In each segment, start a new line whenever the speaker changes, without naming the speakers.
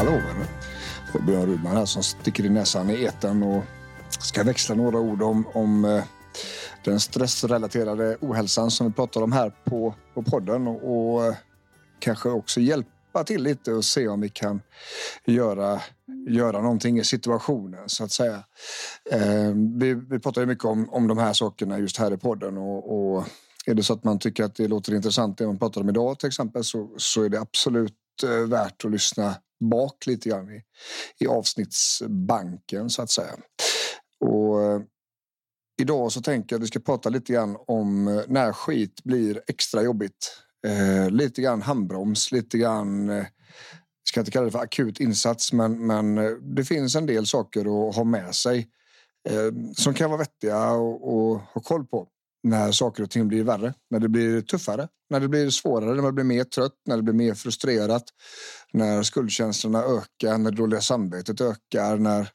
Hallå vänner. Det är Björn Rudman här som sticker i näsan i eten och ska växla några ord om, om eh, den stressrelaterade ohälsan som vi pratar om här på, på podden och, och eh, kanske också hjälpa till lite och se om vi kan göra, göra någonting i situationen så att säga. Eh, vi, vi pratar ju mycket om, om de här sakerna just här i podden och, och är det så att man tycker att det låter intressant det man pratar om idag till exempel så, så är det absolut Eh, värt att lyssna bak lite grann i, i avsnittsbanken så att säga. Och eh, idag så tänker jag att vi ska prata lite grann om eh, när skit blir extra jobbigt. Eh, lite grann handbroms, lite grann eh, ska inte kalla det för akut insats, men, men eh, det finns en del saker att ha med sig eh, som kan vara vettiga och, och ha koll på när saker och ting blir värre, när det blir tuffare, när det blir svårare, när man blir mer trött, när det blir mer frustrerat, när skuldkänslorna ökar, när det dåliga samvetet ökar, när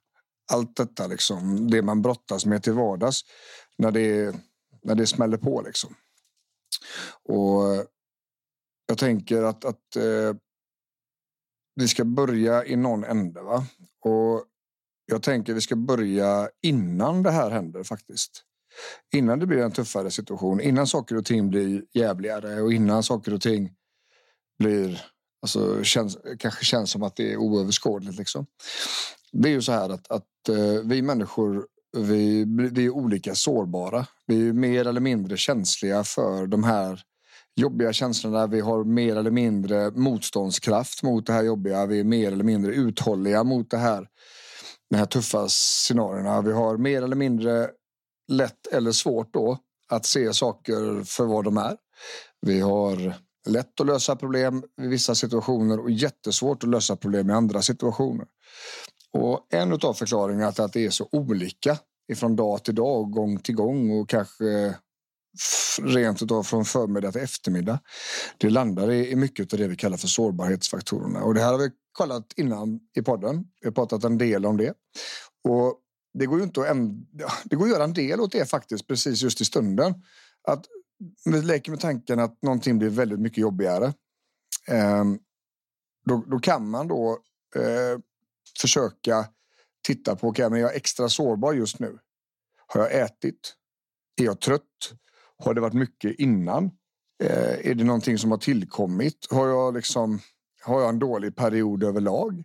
allt detta liksom, det man brottas med till vardags, när det, när det smäller på liksom. Och jag tänker att, att eh, vi ska börja i någon ände. Va? Och jag tänker vi ska börja innan det här händer faktiskt. Innan det blir en tuffare situation, innan saker och ting blir jävligare och innan saker och ting blir, alltså känns, kanske känns som att det är oöverskådligt. Liksom. Det är ju så här att, att eh, vi människor vi, vi är olika sårbara. Vi är mer eller mindre känsliga för de här jobbiga känslorna. Vi har mer eller mindre motståndskraft mot det här jobbiga. Vi är mer eller mindre uthålliga mot det här, de här tuffa scenarierna. Vi har mer eller mindre lätt eller svårt då att se saker för vad de är. Vi har lätt att lösa problem i vissa situationer och jättesvårt att lösa problem i andra situationer. Och en av förklaringarna till att det är så olika ifrån dag till dag, gång till gång och kanske rent utav från förmiddag till eftermiddag. Det landar i mycket av det vi kallar för sårbarhetsfaktorerna. Och det här har vi kollat innan i podden. Vi har pratat en del om det. Och det går ju inte att, ändra, det går att göra en del åt det faktiskt precis just i stunden. Att vi leker med tanken att någonting blir väldigt mycket jobbigare. Ehm, då, då kan man då eh, försöka titta på, okay, men jag är extra sårbar just nu. Har jag ätit? Är jag trött? Har det varit mycket innan? Eh, är det någonting som har tillkommit? Har jag liksom har jag en dålig period överlag?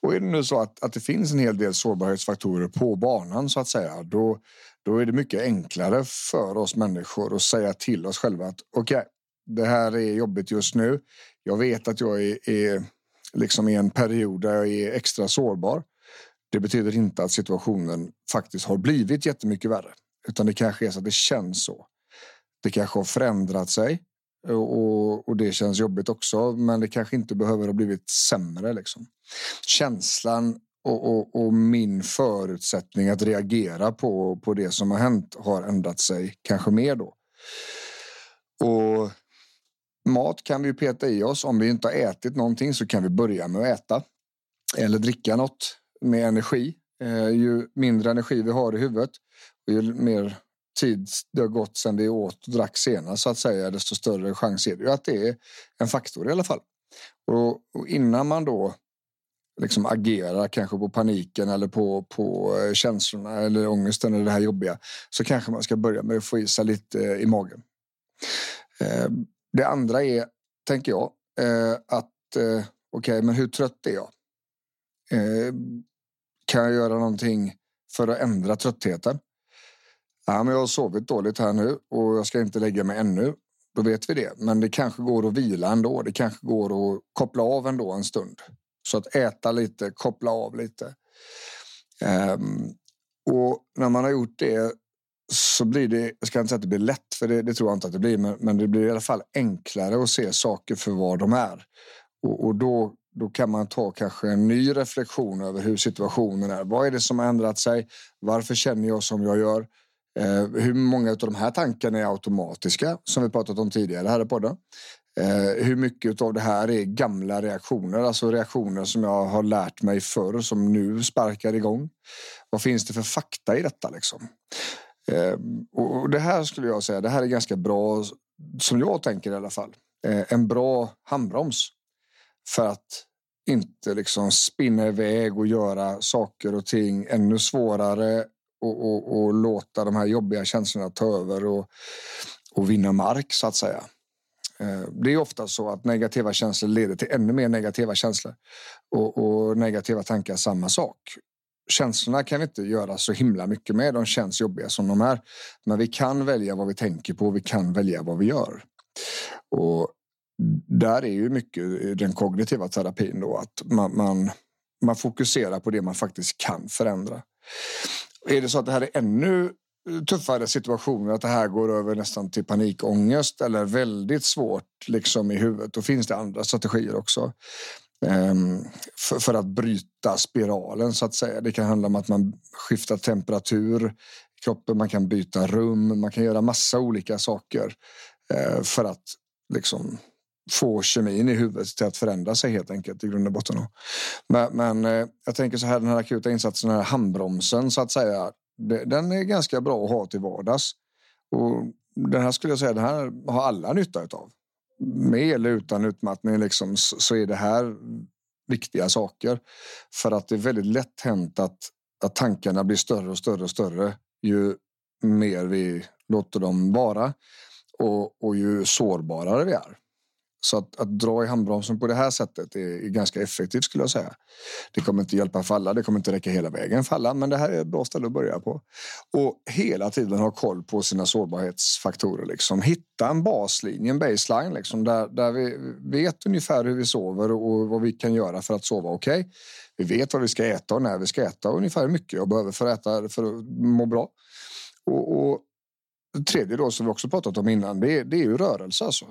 Och är det nu så att, att det finns en hel del sårbarhetsfaktorer på banan så att säga, då, då är det mycket enklare för oss människor att säga till oss själva att okej, okay, det här är jobbigt just nu. Jag vet att jag är, är liksom i en period där jag är extra sårbar. Det betyder inte att situationen faktiskt har blivit jättemycket värre, utan det kanske är så att det känns så. Det kanske har förändrat sig och, och det känns jobbigt också, men det kanske inte behöver ha blivit sämre. Liksom. Känslan och, och, och, min förutsättning att reagera på, på det som har hänt har ändrat sig kanske mer då. Och mat kan vi peta i oss. Om vi inte har ätit någonting så kan vi börja med att äta eller dricka något med energi. Eh, ju mindre energi vi har i huvudet och ju mer tid det har gått sedan vi åt och drack senast så att säga, desto större chans är det ju att det är en faktor i alla fall. Och, och innan man då liksom agerar kanske på paniken eller på, på eh, känslorna eller ångesten eller det här jobbiga så kanske man ska börja med att få i sig lite eh, i magen. Eh, det andra är, tänker jag, att okej, okay, men hur trött är jag? Kan jag göra någonting för att ändra tröttheten? Ja, men jag har sovit dåligt här nu och jag ska inte lägga mig ännu. Då vet vi det. Men det kanske går att vila ändå. Det kanske går att koppla av ändå en stund. Så att äta lite, koppla av lite. Um, och när man har gjort det så blir det, jag ska inte säga att det blir lätt, för det, det tror jag inte att det blir, men, men, det blir i alla fall enklare att se saker för vad de är. Och, och då, då kan man ta kanske en ny reflektion över hur situationen är. Vad är det som har ändrat sig? Varför känner jag som jag gör? Eh, hur många av de här tankarna är automatiska, som vi pratat om tidigare här i podden? Eh, hur mycket av det här är gamla reaktioner, alltså reaktioner som jag har lärt mig förr som nu sparkar igång? Vad finns det för fakta i detta liksom? Eh, och det här skulle jag säga, det här är ganska bra, som jag tänker i alla fall, eh, en bra handbroms för att inte liksom spinna iväg och göra saker och ting ännu svårare och, och, och låta de här jobbiga känslorna ta över och, och vinna mark så att säga. Eh, det är ofta så att negativa känslor leder till ännu mer negativa känslor och, och negativa tankar samma sak. Känslorna kan vi inte göra så himla mycket med. De känns jobbiga som de är. Men vi kan välja vad vi tänker på. Vi kan välja vad vi gör. Och där är ju mycket den kognitiva terapin då att man, man, man fokuserar på det man faktiskt kan förändra. Är det så att det här är ännu eh, tuffare situationer, att det här går över nästan till panikångest eller väldigt svårt liksom i huvudet, då finns det andra strategier också. Um, för, för, att bryta spiralen så att säga. Det kan handla om att man skiftar temperatur i kroppen, man kan byta rum, man kan göra massa olika saker uh, för att liksom få kemin i huvudet till att förändra sig helt enkelt i grund och botten. Men, men eh, jag tänker så här, den här akuta insatsen, den här handbromsen så att säga, den är ganska bra att ha till vardags. Och den här skulle jag säga, den här har alla nytta av. Med eller utan utmattning liksom, så är det här viktiga saker. För att det är väldigt lätt hänt att, att tankarna blir större och större och större ju mer vi låter dem vara och, och ju sårbarare vi är. Så att, att, dra i handbromsen på det här sättet är, är, ganska effektivt skulle jag säga. Det kommer inte hjälpa för alla, det kommer inte räcka hela vägen för alla, men det här är ett bra ställe att börja på. Och hela tiden ha koll på sina sårbarhetsfaktorer. Liksom. Hitta en baslinje, en baseline, liksom, där, där vi vet ungefär hur vi sover och vad vi kan göra för att sova okej. Okay. Vi vet vad vi ska äta och när vi ska äta och ungefär hur mycket jag behöver för att äta för att må bra. Och, och det tredje då som vi också pratat om innan, det är, det är ju rörelse alltså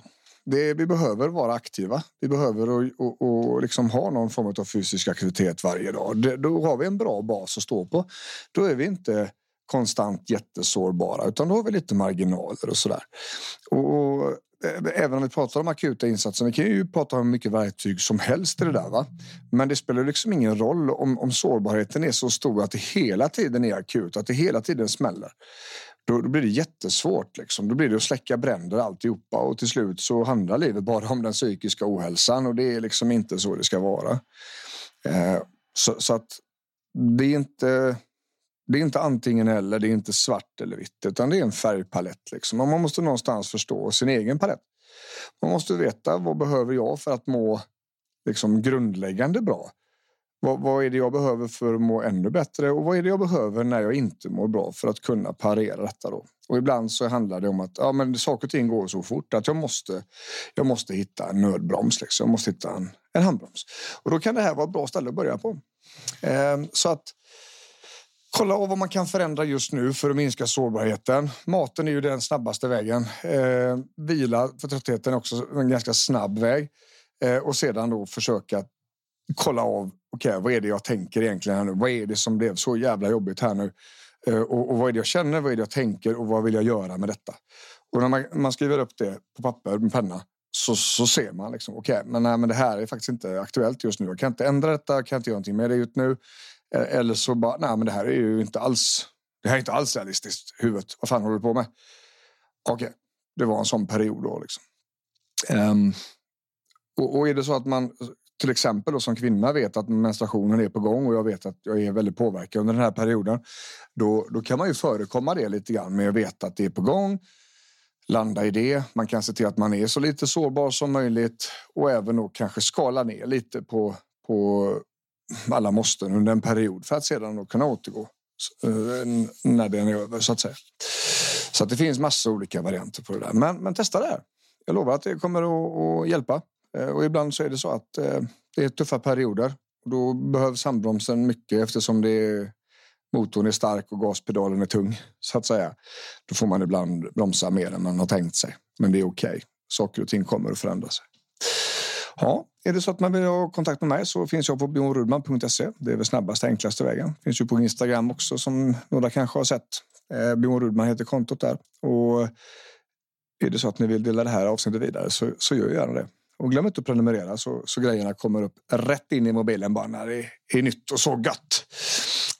det, vi behöver vara aktiva. Vi behöver och, och, och liksom ha någon form av fysisk aktivitet varje dag. Det, då har vi en bra bas att stå på. Då är vi inte konstant jättesårbara utan då har vi lite marginaler och sådär. Och, och eh, även om vi pratar om akuta insatser, vi kan ju prata om mycket verktyg som helst i det där. Va? Men det spelar liksom ingen roll om, om sårbarheten är så stor att det hela tiden är akut, att det hela tiden smäller då, då blir det jättesvårt. Liksom. Då blir det att släcka bränder alltihopa och till slut så handlar livet bara om den psykiska ohälsan och det är liksom inte så det ska vara. Eh, så, så, att det är inte. Det är inte antingen eller, det är inte svart eller vitt, utan det är en färgpalett. Liksom. Och man måste någonstans förstå sin egen palett. Man måste veta vad behöver jag för att må liksom grundläggande bra. Vad, vad, är det jag behöver för att må ännu bättre och vad är det jag behöver när jag inte mår bra för att kunna parera detta då? Och ibland så handlar det om att ja, men saker och ting går så fort att jag måste. Jag måste hitta en nödbroms. Liksom. Jag måste hitta en, en handbroms och då kan det här vara ett bra ställe att börja på. Eh, så att kolla av vad man kan förändra just nu för att minska sårbarheten. Maten är ju den snabbaste vägen. Eh, vila för tröttheten är också en ganska snabb väg eh, och sedan då försöka kolla av okej, okay, vad är det jag tänker egentligen här nu? Vad är det som blev så jävla jobbigt här nu? Eh, och, och, vad är det jag känner? Vad är det jag tänker? Och vad vill jag göra med detta? Och när man, man skriver upp det på papper med penna så, så ser man liksom okej, okay, men, nej, men det här är faktiskt inte aktuellt just nu. Jag kan inte ändra detta. Jag kan inte göra någonting med det just nu. Eh, eller så bara nej, men det här är ju inte alls. Det här är inte alls realistiskt. Huvudet. Vad fan håller du på med? Okej, okay, det var en sån period då liksom. Um, och, och är det så att man till exempel och som kvinna vet att menstruationen är på gång och jag vet att jag är väldigt påverkad under den här perioden. Då, då kan man ju förekomma det lite grann med att veta att det är på gång. Landa i det. Man kan se till att man är så lite sårbar som möjligt och även då kanske skala ner lite på, på alla måsten under en period för att sedan då kunna återgå eh, när den är över så att säga. Så att det finns massa olika varianter på det där. Men, men testa det här. Jag lovar att det kommer att, att hjälpa. Eh, och ibland så är det så att eh, det är tuffa perioder. Och då behövs handbromsen mycket eftersom det är motorn är stark och gaspedalen är tung, så att säga. Då får man ibland bromsa mer än man har tänkt sig. Men det är okej. Okay. Saker och ting kommer att förändra sig. Ja, är det så att man vill ha kontakt med mig så finns jag på bjornrudman.se. Det är väl snabbaste, enklaste vägen. Finns ju på Instagram också som några kanske har sett. Eh, Björn Rudman heter kontot där. Och är det så att ni vill dela det här avsnittet vidare så, så gör gärna det. Och glöm inte att prenumerera så, så grejerna kommer upp rätt in i mobilen bara när det är nytt och så gött.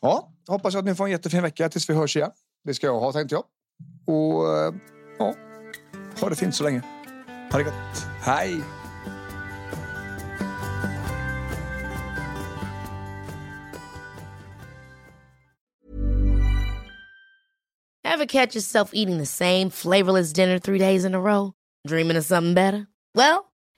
Ja, hoppas att ni får en jättefin vecka tills vi hörs igen. Det ska jag ha tänkte jag. Och eh, ja, ha det fint så länge. Ha det gott. Hej!
Ever catch yourself eating the same flavorless dinner three days in a row? Dreaming of something better? Well,